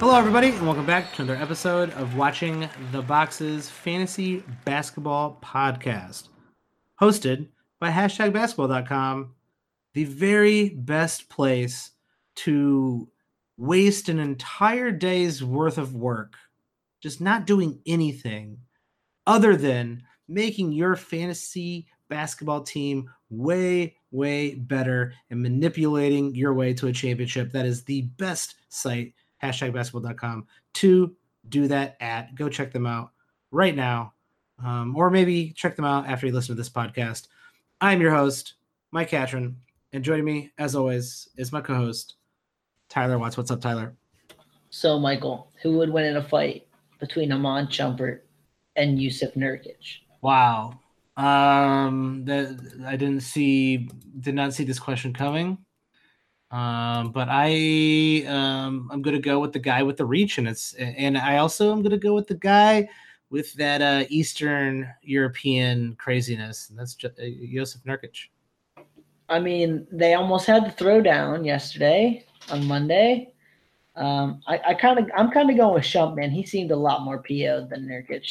Hello, everybody, and welcome back to another episode of Watching the Boxes Fantasy Basketball Podcast, hosted by hashtag basketball.com, the very best place to waste an entire day's worth of work just not doing anything other than making your fantasy basketball team way, way better and manipulating your way to a championship. That is the best site hashtag basketball.com to do that at. Go check them out right now. Um, or maybe check them out after you listen to this podcast. I'm your host, Mike Catron, and joining me, as always, is my co host, Tyler Watts. What's up, Tyler? So, Michael, who would win in a fight between Iman Shumpert and Jusuf Nurkic? Wow. Um, that I didn't see, did not see this question coming. Um, but I um I'm gonna go with the guy with the reach, and it's and I also am gonna go with the guy with that uh Eastern European craziness, and that's just, uh, Jusuf Nurkic. I mean, they almost had the throwdown yesterday on Monday. Um, I, I kind of I'm kind of going with Shump, man. He seemed a lot more PO than Nurkic.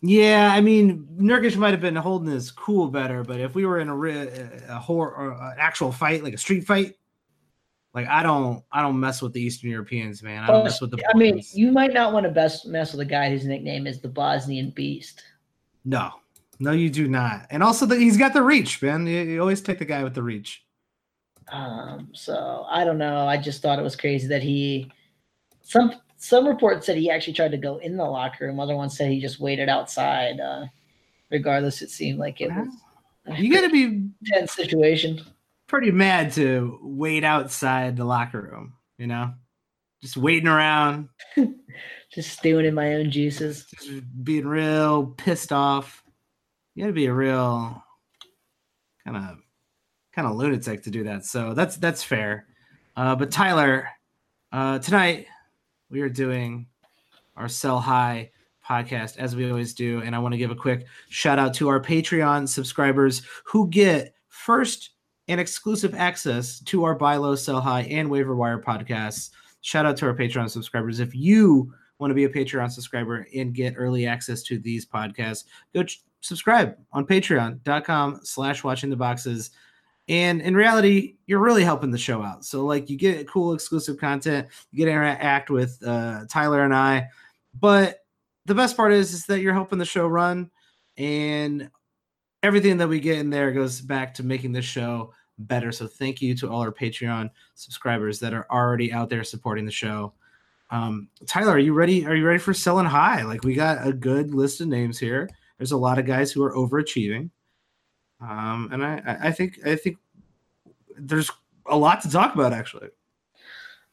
Yeah, I mean, Nurkic might have been holding his cool better, but if we were in a, a, a horror or an actual fight, like a street fight, like I don't, I don't mess with the Eastern Europeans, man. I don't mess with the. I mean, you might not want to best mess with a guy whose nickname is the Bosnian Beast. No, no, you do not. And also, that he's got the reach, man. You, you, always take the guy with the reach. Um. So I don't know. I just thought it was crazy that he. Some some reports said he actually tried to go in the locker room. Other ones said he just waited outside. Uh, regardless, it seemed like it was. You got to be tense situation pretty mad to wait outside the locker room, you know? Just waiting around. just stewing in my own juices. Just being real pissed off. You gotta be a real kind of kind of lunatic to do that. So that's that's fair. Uh, but Tyler, uh, tonight we are doing our sell high podcast as we always do, and I want to give a quick shout out to our Patreon subscribers who get first and exclusive access to our buy low, sell high, and waiver wire podcasts. Shout out to our Patreon subscribers. If you want to be a Patreon subscriber and get early access to these podcasts, go ch- subscribe on patreon.com slash watching the boxes. And in reality, you're really helping the show out. So, like, you get cool exclusive content, you get to interact with uh, Tyler and I. But the best part is, is that you're helping the show run. And everything that we get in there goes back to making this show better. So thank you to all our Patreon subscribers that are already out there supporting the show. Um, Tyler, are you ready? Are you ready for selling high? Like we got a good list of names here. There's a lot of guys who are overachieving. Um, and I, I think I think there's a lot to talk about actually.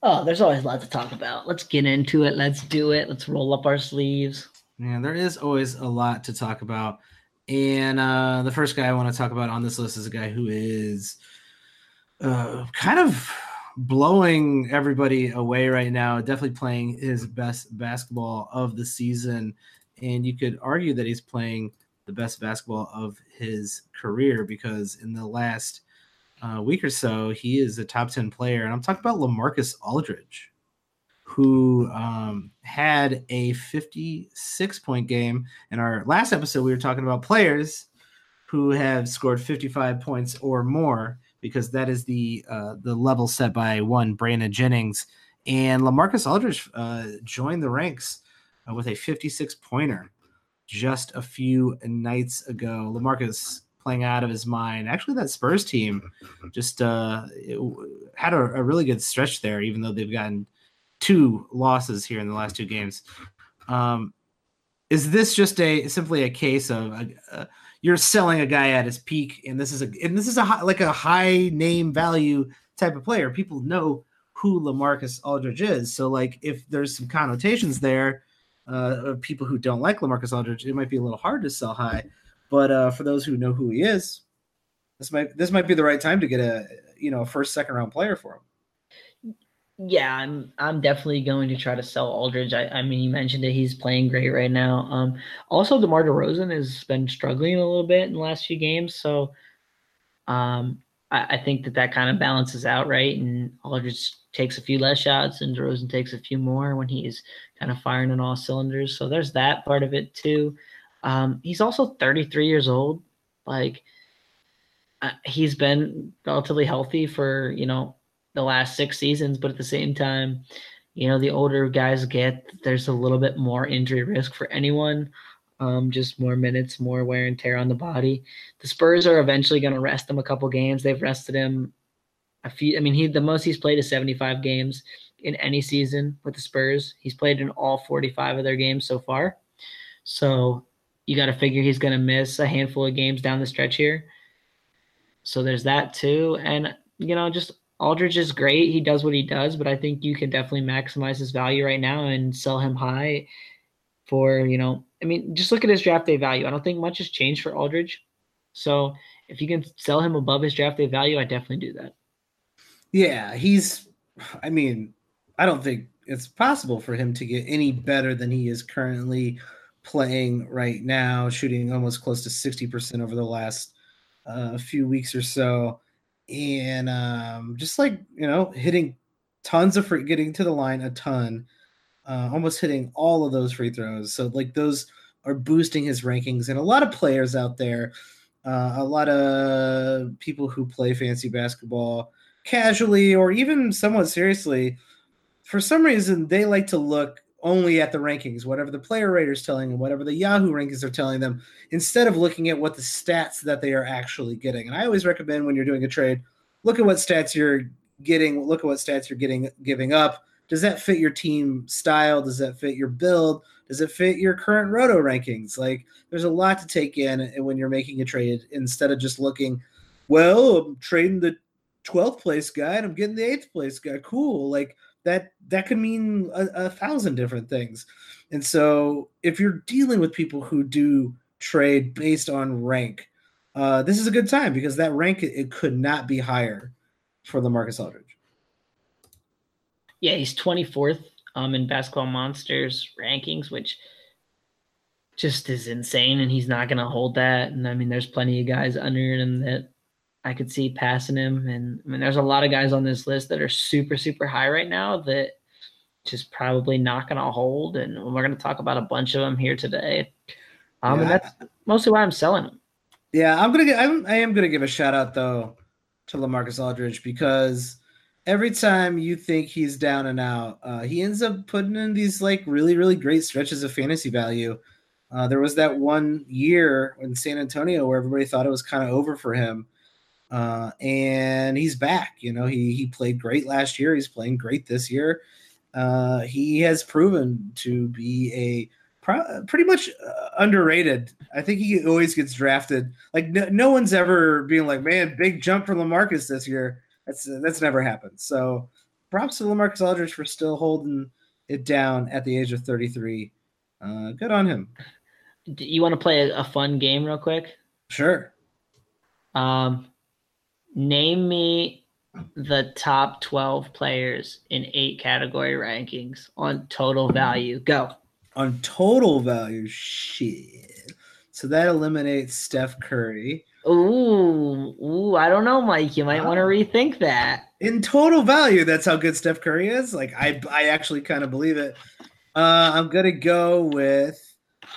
Oh, there's always a lot to talk about. Let's get into it. Let's do it. Let's roll up our sleeves. Yeah, there is always a lot to talk about. And uh, the first guy I want to talk about on this list is a guy who is uh, kind of blowing everybody away right now. Definitely playing his best basketball of the season, and you could argue that he's playing the best basketball of his career because in the last uh, week or so, he is a top ten player, and I'm talking about Lamarcus Aldridge, who um, had a 56 point game. In our last episode, we were talking about players who have scored 55 points or more because that is the uh, the level set by one Brandon Jennings and Lamarcus Aldridge uh, joined the ranks uh, with a 56 pointer just a few nights ago. Lamarcus playing out of his mind. Actually, that Spurs team just uh, had a, a, really good stretch there, even though they've gotten two losses here in the last two games. Um, is this just a simply a case of a you're selling a guy at his peak, and this is a and this is a high, like a high name value type of player. People know who Lamarcus Aldridge is, so like if there's some connotations there uh, of people who don't like Lamarcus Aldridge, it might be a little hard to sell high. But uh, for those who know who he is, this might this might be the right time to get a you know a first second round player for him. Yeah, I'm I'm definitely going to try to sell Aldridge. I, I mean, you mentioned that he's playing great right now. Um, also, DeMar DeRozan has been struggling a little bit in the last few games, so um, I, I think that that kind of balances out, right? And Aldridge takes a few less shots and DeRozan takes a few more when he's kind of firing on all cylinders. So there's that part of it too. Um, he's also 33 years old. Like uh, he's been relatively healthy for you know the last six seasons, but at the same time, you know the older guys get, there's a little bit more injury risk for anyone. Um, just more minutes, more wear and tear on the body. The Spurs are eventually going to rest him a couple games. They've rested him a few. I mean, he the most he's played is 75 games in any season with the Spurs. He's played in all 45 of their games so far. So you got to figure he's going to miss a handful of games down the stretch here. So there's that too. And, you know, just Aldridge is great. He does what he does, but I think you can definitely maximize his value right now and sell him high for, you know, I mean, just look at his draft day value. I don't think much has changed for Aldridge. So if you can sell him above his draft day value, I definitely do that. Yeah, he's, I mean, I don't think it's possible for him to get any better than he is currently playing right now, shooting almost close to 60% over the last uh, few weeks or so. And um, just like, you know, hitting tons of free, getting to the line a ton, uh, almost hitting all of those free throws. So, like, those are boosting his rankings. And a lot of players out there, uh, a lot of people who play fancy basketball casually or even somewhat seriously, for some reason, they like to look only at the rankings, whatever the player raters telling them, whatever the Yahoo rankings are telling them, instead of looking at what the stats that they are actually getting. And I always recommend when you're doing a trade, look at what stats you're getting, look at what stats you're getting giving up. Does that fit your team style? Does that fit your build? Does it fit your current roto rankings? Like there's a lot to take in when you're making a trade instead of just looking, well, I'm trading the 12th place guy and I'm getting the eighth place guy. Cool. Like that that could mean a, a thousand different things. And so if you're dealing with people who do trade based on rank, uh, this is a good time because that rank it, could not be higher for LaMarcus Aldridge. Yeah, he's 24th um, in Basketball Monsters rankings, which just is insane, and he's not going to hold that. And I mean, there's plenty of guys under him that I could see passing him. And I mean, there's a lot of guys on this list that are super, super high right now that just probably not going to hold. And we're going to talk about a bunch of them here today. Um, yeah. and that's mostly why I'm selling them. Yeah, I'm gonna get. I'm, I am gonna give a shout out though to LaMarcus Aldridge because every time you think he's down and out, uh, he ends up putting in these like really, really great stretches of fantasy value. Uh, there was that one year in San Antonio where everybody thought it was kind of over for him, uh, and he's back. You know, he he played great last year. He's playing great this year. Uh, he has proven to be a pro- pretty much uh, underrated. I think he always gets drafted. Like no, no, one's ever being like, man, big jump for Lamarcus this year. That's that's never happened. So props to Lamarcus Aldridge for still holding it down at the age of 33. Uh, good on him. Do you want to play a, a fun game real quick? Sure. Um, Name me the top 12 players in eight category rankings on total value. Go. On total value, shit. So that eliminates Steph Curry. Ooh, ooh, I don't know, Mike. You might want to rethink that. In total value, that's how good Steph Curry is. Like I, I actually kind of believe it. Uh, I'm gonna go with.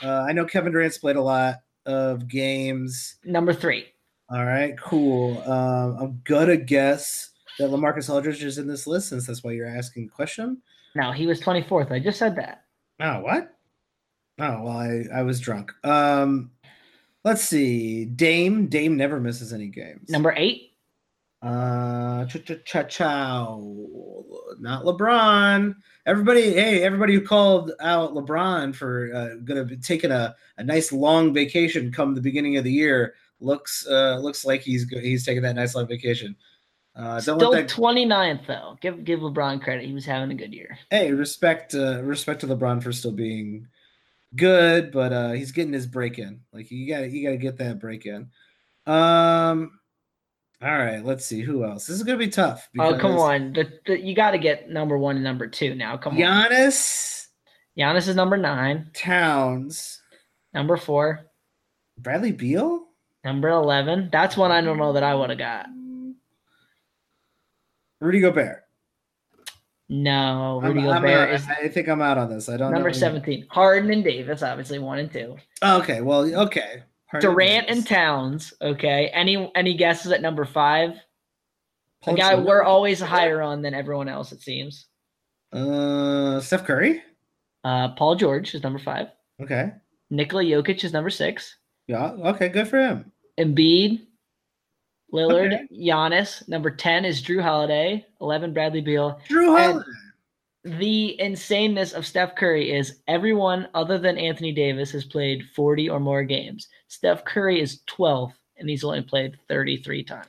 Uh, I know Kevin Durant's played a lot of games. Number three. All right, cool. Um, I'm gonna guess that Lamarcus Aldridge is in this list since that's why you're asking the question. No, he was 24th. I just said that. Oh, what? Oh, well, I, I was drunk. Um, let's see. Dame. Dame never misses any games. Number eight. Uh, cha cha cha Not LeBron. Everybody, hey, everybody who called out LeBron for uh, gonna be taking a, a nice long vacation come the beginning of the year looks uh looks like he's he's taking that nice long vacation. Uh, Still that... 29th though. Give give LeBron credit. He was having a good year. Hey, respect uh, respect to LeBron for still being good, but uh, he's getting his break in. Like you got you got to get that break in. Um, all right, let's see who else. This is gonna be tough. Because... Oh come on, the, the, you got to get number one and number two now. Come Giannis. on, Giannis. Giannis is number nine. Towns. Number four. Bradley Beal. Number 11. That's one I don't know that I would have got. Rudy Gobert. No, Rudy I'm- I'm Gobert is I think I'm out on this. I don't number. 17. Harden and Davis, obviously one and two. Oh, okay, well, okay. Harden Durant Davis. and Towns. Okay. Any any guesses at number five? A guy we're always higher on than everyone else, it seems. Uh, Steph Curry. Uh, Paul George is number five. Okay. Nikola Jokic is number six. Yeah. Okay. Good for him. Embiid, Lillard, Okay. Giannis. Number 10 is Jrue Holiday. 11, Bradley Beal. Jrue And- Holiday. The insaneness of Steph Curry is everyone other than Anthony Davis has played 40 or more games. Steph Curry is 12th, and he's only played 33 times.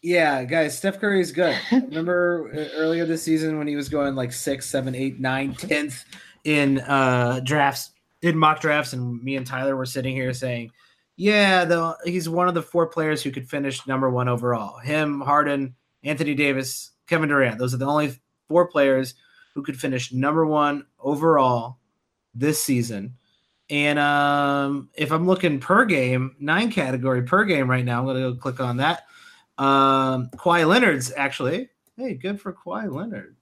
Yeah, guys, Steph Curry is good. Remember uh, earlier this season when he was going like six, seven, eight, nine, tenth in uh drafts, in mock drafts, and me and Tyler were sitting here saying, "Yeah, the he's one of the four players who could finish number one overall. Him, Harden, Anthony Davis, Kevin Durant. Those are the only four players who could finish number one overall this season." And um, if I'm looking per game, nine category per game right now, I'm gonna go click on that. Um, Kawhi Leonard's actually, hey, good for Kawhi Leonard.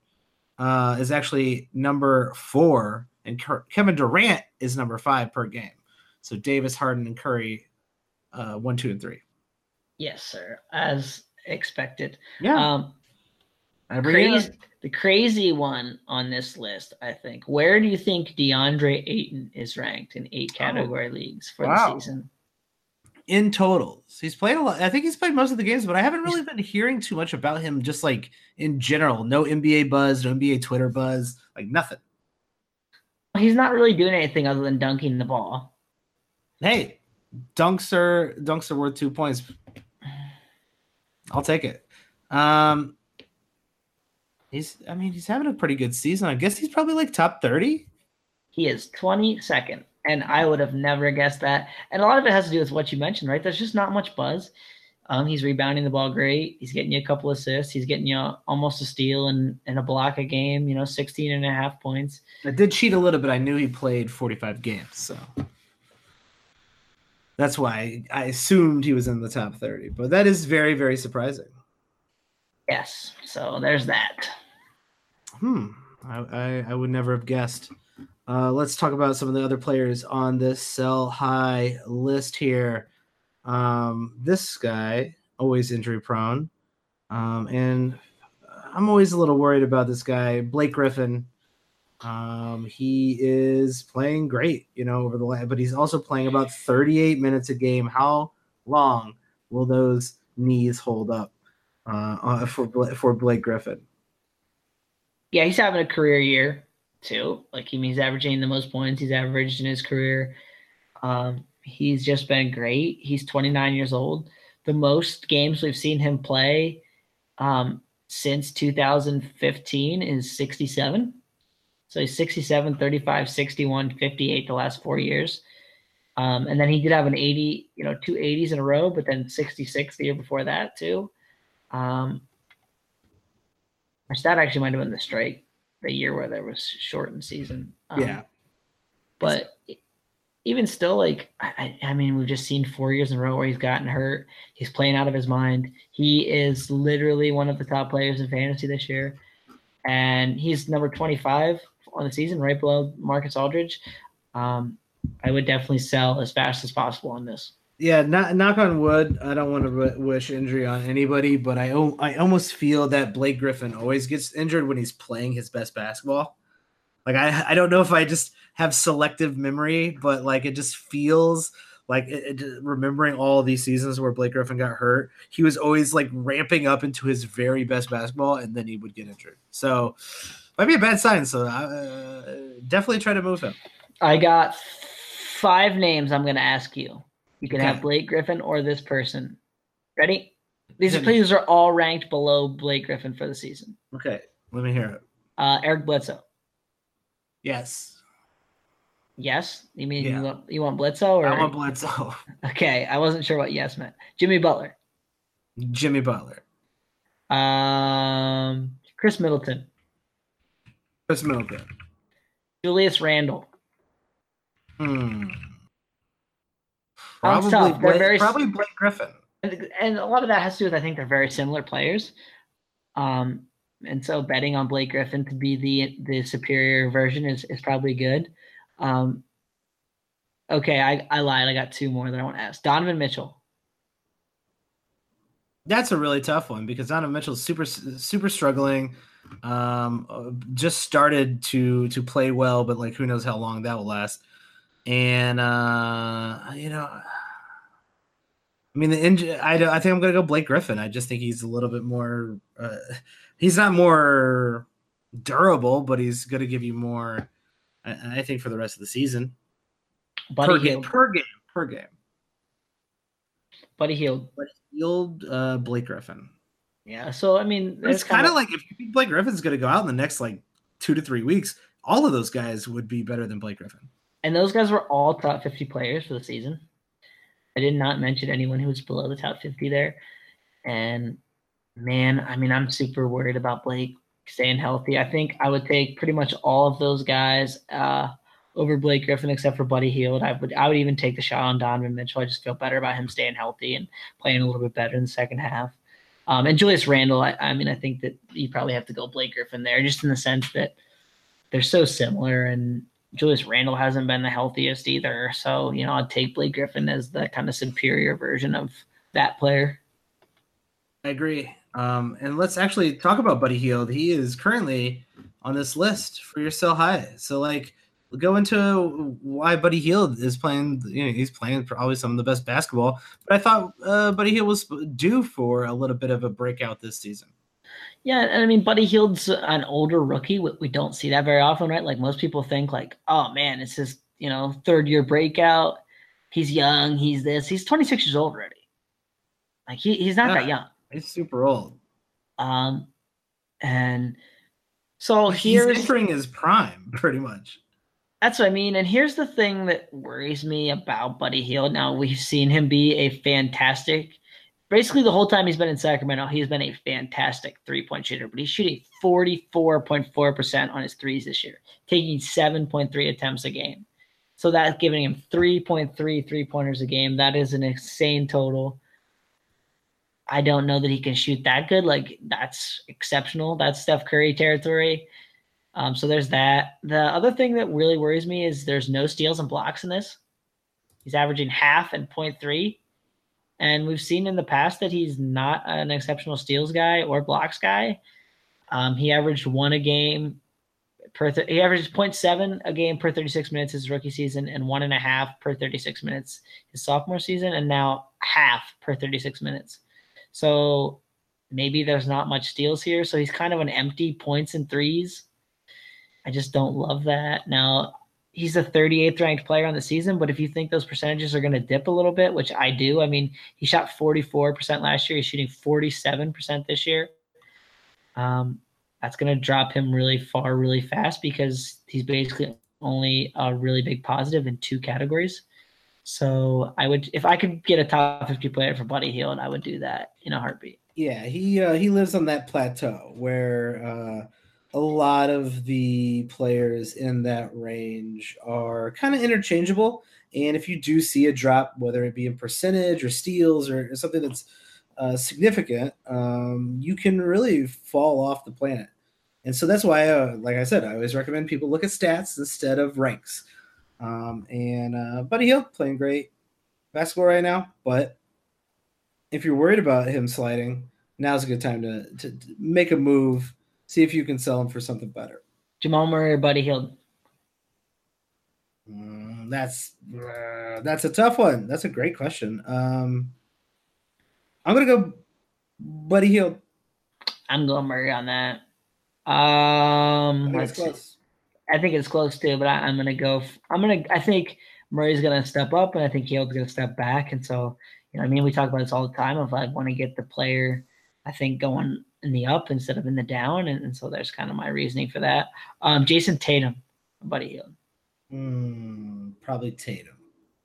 Uh, is actually number four, and Cur- Kevin Durant is number five per game. So Davis, Harden, and Curry, uh, one, two, and three. Yes, sir, as expected. Yeah, Um, crazy, the crazy one on this list, I think. Where do you think DeAndre Ayton is ranked in eight category leagues for Oh, Wow. the season? in totals. He's played a lot. I think he's played most of the games, but I haven't really been hearing too much about him. Just like in general, no NBA buzz, no NBA Twitter buzz, like nothing. He's not really doing anything other than dunking the ball. Hey, dunks are dunks are worth two points. I'll take it. Um, he's. I mean, he's having a pretty good season. I guess he's probably like top thirty. He is 22nd, and I would have never guessed that. And a lot of it has to do with what you mentioned, right? There's just not much buzz. Um, he's rebounding the ball great. He's getting you a couple assists. He's getting you almost a steal and, and a block a game, you know, 16 and a half points. I did cheat a little bit. I knew he played forty-five games, so that's why I assumed he was in the top thirty. But that is very, very surprising. Yes. So there's that. Hmm. I, I, I would never have guessed. Uh, let's talk about some of the other players on this sell high list here. Um, this guy, always injury prone. Um, and I'm always a little worried about this guy, Blake Griffin. Um, he is playing great, you know, over the last, but he's also playing about 38 minutes a game. How long will those knees hold up uh, for for Blake Griffin? Yeah, he's having a career year too. Like he he's averaging the most points he's averaged in his career. Um, he's just been great. He's 29 years old. The most games we've seen him play um, since 2015 is 67. So he's 67, 35, 61, 58 the last four years. Um, and then he did have an 80, you know, two 80s in a row, but then 66 the year before that too. Um, my stat actually might have been the strike, the year where there was shortened season. Um, Yeah. but even still, like I, I mean, we've just seen four years in a row where he's gotten hurt. He's playing out of his mind. He is literally one of the top players in fantasy this year, and he's number twenty-five on the season, right below Marcus Aldridge. Um, I would definitely sell as fast as possible on this. Yeah, not, knock on wood. I don't want to wish injury on anybody, but I I almost feel that Blake Griffin always gets injured when he's playing his best basketball. Like I I don't know if I just have selective memory, but like it just feels like it, it- remembering all these seasons where Blake Griffin got hurt, he was always like ramping up into his very best basketball, and then he would get injured. So might be a bad sign. So uh, definitely try to move him. I got five names. I'm going to ask you. You can Okay. have Blake Griffin or this person. Ready? These me. players are all ranked below Blake Griffin for the season. Okay, let me hear it. Uh, Eric Bledsoe. Yes, Yes. You mean Yeah. you want you want Bledsoe or I want Bledsoe. okay? I wasn't sure what yes meant. Jimmy Butler. Jimmy Butler. Um, Khris Middleton. Khris Middleton. Julius Randle. Hmm. Probably tough. They're Blake, very- probably Blake Griffin. And, and a lot of that has to do with I think they're very similar players. Um, and so betting on Blake Griffin to be the the superior version is is probably good. Um, okay, I I lied. I got two more that I want to ask. Donovan Mitchell. That's a really tough one because Donovan Mitchell's super super struggling. Um, just started to to play well, but like who knows how long that will last. And uh, you know, I mean the inj- I I think I'm gonna go Blake Griffin. I just think he's a little bit more. Uh, he's not more durable, but he's gonna give you more. I, I think for the rest of the season. Buddy per Hield. game, per game, per game. Buddy Hield. Buddy Hield, uh, Blake Griffin. Yeah. So I mean, it's kind of like if you think Blake Griffin's going to go out in the next like two to three weeks, all of those guys would be better than Blake Griffin. And those guys were all top 50 players for the season. I did not mention anyone who was below the top 50 there. And man, I mean, I'm super worried about Blake staying healthy. I think I would take pretty much all of those guys uh, over Blake Griffin, except for Buddy Hield. I would I would even take the shot on Donovan Mitchell. I just feel better about him staying healthy and playing a little bit better in the second half. Um, and Julius Randle, I, I mean, I think that you probably have to go Blake Griffin there, just in the sense that they're so similar, and Julius Randle hasn't been the healthiest either. So you know, I'd take Blake Griffin as the kind of superior version of that player. I agree. Um, and let's actually talk about Buddy Hield. He is currently on this list for your sell high. So like go into why Buddy Hield is playing. You know, he's playing probably some of the best basketball. But I thought uh, Buddy Hield was due for a little bit of a breakout this season. Yeah, and I mean, Buddy Hield's an older rookie. We, we don't see that very often, right? Like most people think, like, oh man, it's his you know third year breakout. He's young. He's this. He's 26 years old already. Like he, he's not yeah, that young. He's super old. Um, and so he's entering his prime, pretty much. That's what I mean. And here's the thing that worries me about Buddy Hield. Now we've seen him be a fantastic. Basically, the whole time he's been in Sacramento, he's been a fantastic three-point shooter. But he's shooting 44.4% on his threes this year, taking 7.3 attempts a game. So that's giving him 3.3 three-pointers a game. That is an insane total. I don't know that he can shoot that good. Like that's exceptional. That's Steph Curry territory. Um, so there's that. The other thing that really worries me is there's no steals and blocks in this. He's averaging half and 0.3. And we've seen in the past that he's not an exceptional steals guy or blocks guy. Um, he averaged one a game per th- he averaged 0.7 a game per 36 minutes his rookie season and one and a half per 36 minutes his sophomore season and now half per 36 minutes. So maybe there's not much steals here. So he's kind of an empty points and threes I just don't love that. Now, he's the 38th ranked player on the season, but if you think those percentages are going to dip a little bit, which I do, I mean, he shot 44% last year, he's shooting 47% this year. Um, that's going to drop him really far, really fast because he's basically only a really big positive in two categories. So I would, if I could get a top 50 player for Buddy Hield, I would do that in a heartbeat. Yeah, he uh, he lives on that plateau where uh, a lot of the players in that range are kind of interchangeable. And if you do see a drop, whether it be in percentage or steals or something that's uh, significant, um, you can really fall off the planet. And so that's why, uh, like I said, I always recommend people look at stats instead of ranks. Um, and uh, Buddy Hield playing great basketball right now, but if you're worried about him sliding, now's a good time to, to, to make a move See if you can sell him for something better. Jamal Murray or Buddy Hield? Mm, that's uh, that's a tough one. That's a great question. Um, I'm gonna go Buddy Hield. I'm going Murray on that. Um, I think, I think it's close too, but I, am gonna go. I'm gonna. I think Murray's gonna step up, and I think Hield's gonna step back. And so, you know, I mean, we talk about this all the time. Of like, want to get the player, I think going in the up instead of in the down, and, and so there's kind of my reasoning for that. Um, Jayson Tatum, Buddy Hield. Mm, probably Tatum.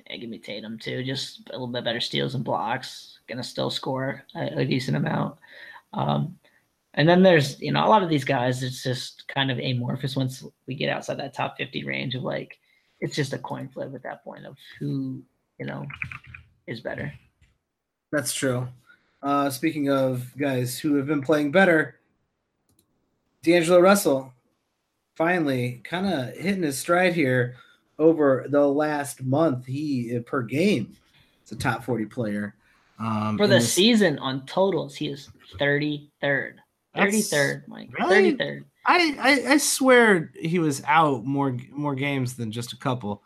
Yeah, give me Tatum too. Just a little bit better steals and blocks. Gonna still score a, a decent amount. Um, and then there's you know a lot of these guys. It's just kind of amorphous once we get outside that top 50 range of like it's just a coin flip at that point of who you know is better. That's true. Uh, speaking of guys who have been playing better, D'Angelo Russell finally kind of hitting his stride here over the last month. He per game, it's a top 40 player. Um, For the this, season on totals, he is 33rd. 33rd, Mike. Really? 33rd. I, I, I swear he was out more more games than just a couple.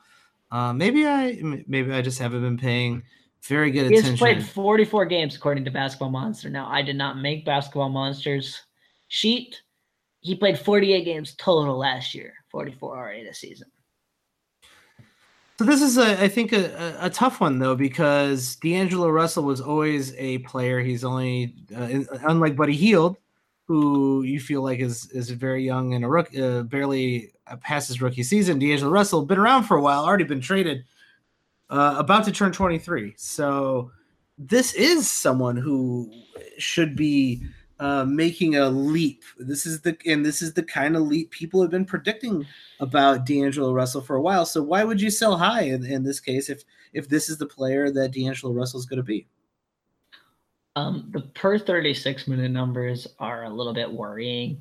Uh, maybe I maybe I just haven't been paying very good he attention. He has played 44 games according to Basketball Monster. Now I did not make Basketball Monsters sheet. He played 48 games total last year, 44 already this season. So this is, a, I think, a, a, tough one though because D'Angelo Russell was always a player. He's only, uh, unlike Buddy Hield, who you feel like is is very young and a rook, uh, barely past his rookie season. D'Angelo Russell been around for a while, already been traded, uh, about to turn 23. So this is someone who should be uh, making a leap. This is the and this is the kind of leap people have been predicting about D'Angelo Russell for a while. So why would you sell high in, in this case if if this is the player that D'Angelo Russell is going to be? Um, the per 36 minute numbers are a little bit worrying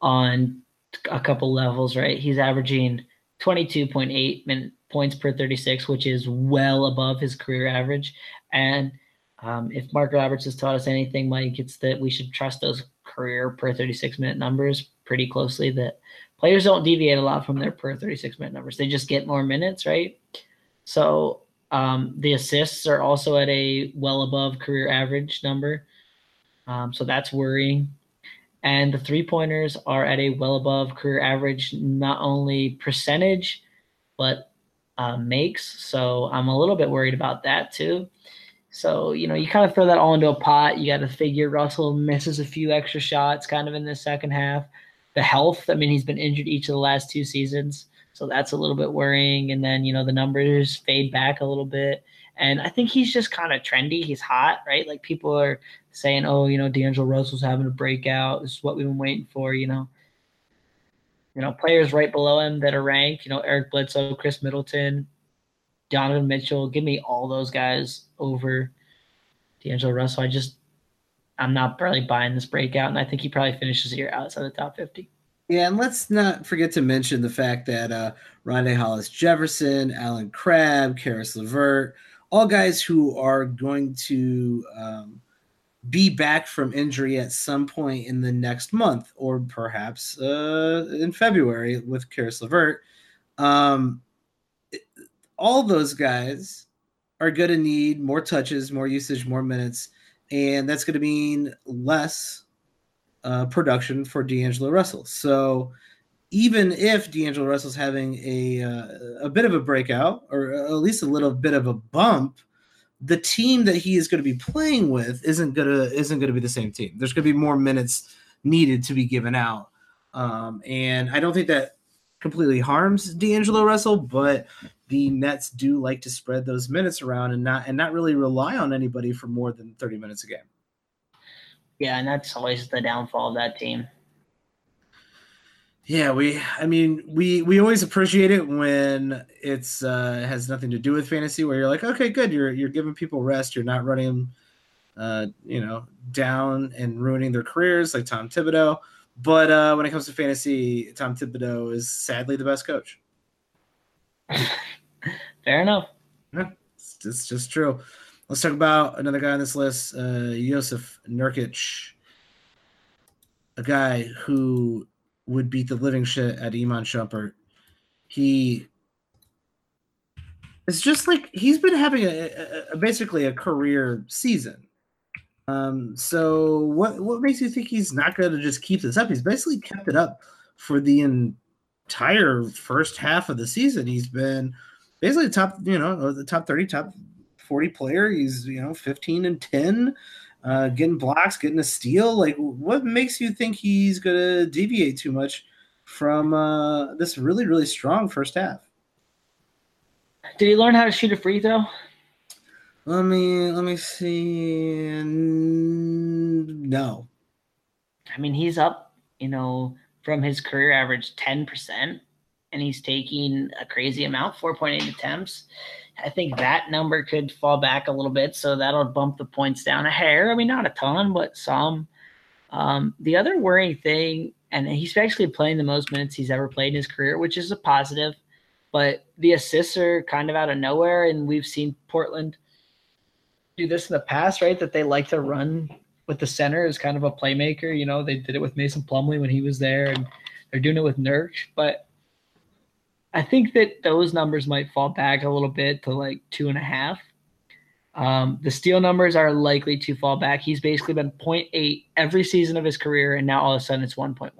on a couple levels, right? He's averaging 22.8 min- points per 36, which is well above his career average. And um, if Mark Roberts has taught us anything, Mike, it's that we should trust those career per 36 minute numbers pretty closely. That players don't deviate a lot from their per 36 minute numbers, they just get more minutes, right? So um, the assists are also at a well above career average number. Um, so that's worrying. And the three pointers are at a well above career average, not only percentage, but uh, makes. So I'm a little bit worried about that too. So, you know, you kind of throw that all into a pot. You got to figure Russell misses a few extra shots kind of in the second half. The health, I mean, he's been injured each of the last two seasons. So that's a little bit worrying. And then, you know, the numbers fade back a little bit. And I think he's just kind of trendy. He's hot, right? Like people are saying, oh, you know, D'Angelo Russell's having a breakout. This is what we've been waiting for, you know. You know, players right below him that are ranked, you know, Eric Bledsoe, Khris Middleton, Donovan Mitchell. Give me all those guys over D'Angelo Russell. I just, I'm not really buying this breakout. And I think he probably finishes the year outside the top 50. Yeah, and let's not forget to mention the fact that uh, Rondae Hollis Jefferson, Allen Crabbe, Caris LeVert, all guys who are going to um, be back from injury at some point in the next month or perhaps uh, in February with Caris LeVert. Um, all those guys are going to need more touches, more usage, more minutes, and that's going to mean less uh, production for D'Angelo Russell. So even if D'Angelo Russell's having a uh, a bit of a breakout or at least a little bit of a bump, the team that he is going to be playing with isn't gonna isn't going to be the same team. There's going to be more minutes needed to be given out, um, and I don't think that completely harms D'Angelo Russell, but the Nets do like to spread those minutes around and not and not really rely on anybody for more than 30 minutes a game. Yeah, and that's always the downfall of that team. Yeah, we I mean, we we always appreciate it when it's uh has nothing to do with fantasy where you're like, okay, good, you're you're giving people rest, you're not running them uh, you know, down and ruining their careers like Tom Thibodeau. But uh when it comes to fantasy, Tom Thibodeau is sadly the best coach. Fair enough. Yeah, it's, it's just true. Let's talk about another guy on this list, uh, Jusuf Nurkic, a guy who would beat the living shit at Iman Shumpert. He it's just like he's been having a, a, a, basically a career season. Um, so what what makes you think he's not going to just keep this up? He's basically kept it up for the entire first half of the season. He's been basically top, you know, the top thirty, top 40 player. He's, you know, 15 and 10, uh, getting blocks, getting a steal. Like, what makes you think he's going to deviate too much from uh, this really, really strong first half? Did he learn how to shoot a free throw? Let me let me see. No. I mean, he's up, you know, from his career average 10%, and he's taking a crazy amount, 4.8 attempts. I think that number could fall back a little bit, so that'll bump the points down a hair. I mean, not a ton, but some. Um, the other worrying thing, and he's actually playing the most minutes he's ever played in his career, which is a positive. But the assists are kind of out of nowhere, and we've seen Portland do this in the past, right? That they like to run with the center as kind of a playmaker. You know, they did it with Mason Plumlee when he was there, and they're doing it with Nurk. But I think that those numbers might fall back a little bit to like two and a half. Um, the steal numbers are likely to fall back. He's basically been 0.8 every season of his career, and now all of a sudden it's 1.1.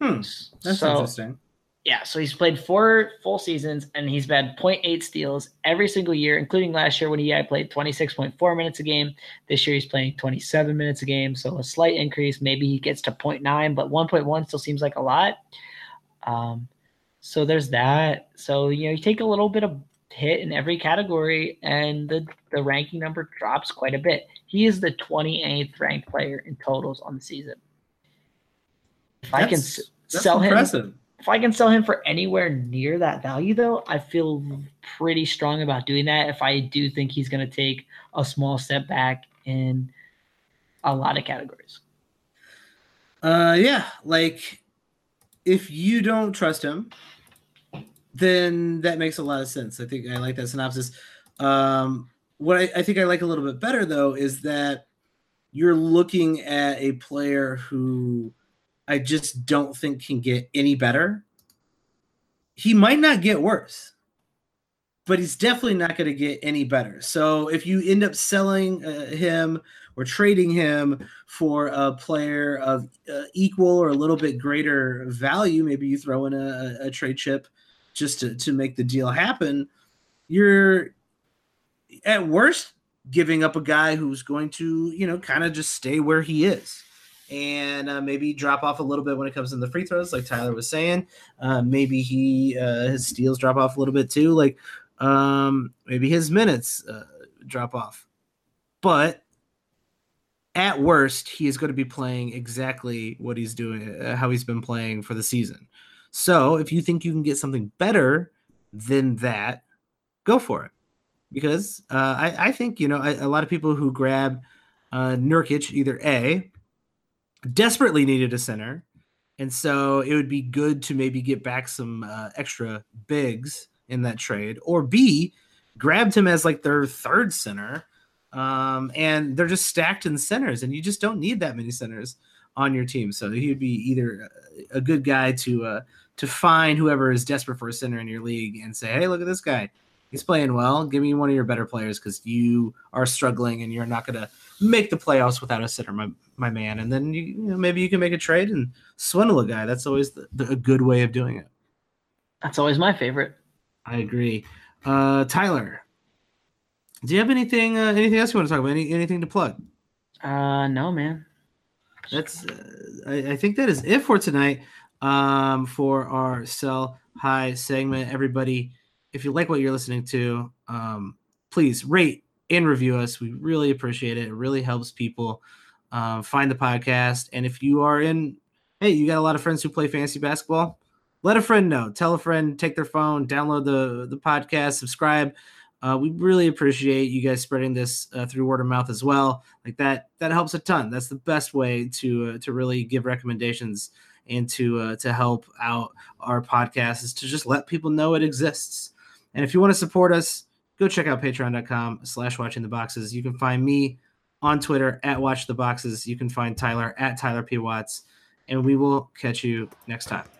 Hmm, that's so, interesting. Yeah, so he's played four full seasons, and he's had 0.8 steals every single year, including last year when he played 26.4 minutes a game. This year he's playing 27 minutes a game, so a slight increase. Maybe he gets to 0.9, but 1.1 still seems like a lot. Um, so there's that. So you know, you take a little bit of hit in every category, and the the ranking number drops quite a bit. He is the 28th ranked player in totals on the season. If that's, I can sell impressive. him, if I can sell him for anywhere near that value, though, I feel pretty strong about doing that. If I do think he's going to take a small step back in a lot of categories. Uh, yeah, like if you don't trust him, then that makes a lot of sense. I think I like that synopsis. Um, what I, I think I like a little bit better though is that you're looking at a player who I just don't think can get any better. He might not get worse, but he's definitely not going to get any better. So if you end up selling uh, him or trading him for a player of uh, equal or a little bit greater value, maybe you throw in a, a trade chip just to, to make the deal happen, you're at worst giving up a guy who's going to, you know, kind of just stay where he is and uh, maybe drop off a little bit when it comes to the free throws, like Tyler was saying. Uh, maybe he uh, his steals drop off a little bit too, like um, maybe his minutes uh, drop off. But at worst, he is going to be playing exactly what he's doing, uh, how he's been playing for the season. So if you think you can get something better than that, go for it. Because uh, I, I, think, you know, a, a, lot of people who grab uh, Nurkic, either A, desperately needed a center. And so it would be good to maybe get back some uh, extra bigs in that trade, or B, grabbed him as like their third center um, and they're just stacked in centers, and you just don't need that many centers on your team. So he would be either a good guy to uh, to find whoever is desperate for a center in your league and say, "Hey, look at this guy. He's playing well. Give me one of your better players because you are struggling and you're not going to make the playoffs without a center, my my man." And then you, you know, maybe you can make a trade and swindle a guy. That's always the, the, a good way of doing it. That's always my favorite. I agree. Uh, Tyler, do you have anything uh, anything else you want to talk about? Any anything to plug? Uh, no, man. That's uh, I, I, think that is it for tonight. Um, for our sell high segment, everybody, if you like what you're listening to, um, please rate and review us. We really appreciate it. It really helps people um, find the podcast. And if you are in, hey, you got a lot of friends who play fantasy basketball, let a friend know. Tell a friend, take their phone, download the the podcast, subscribe uh, we really appreciate you guys spreading this uh, through word of mouth as well. Like that, that helps a ton. That's the best way to uh, to really give recommendations and to uh, to help out our podcast is to just let people know it exists. And if you want to support us, go check out patreon.com slash watching the boxes. You can find me on Twitter at watch the boxes. You can find Tyler at Tyler P. Watts. And we will catch you next time.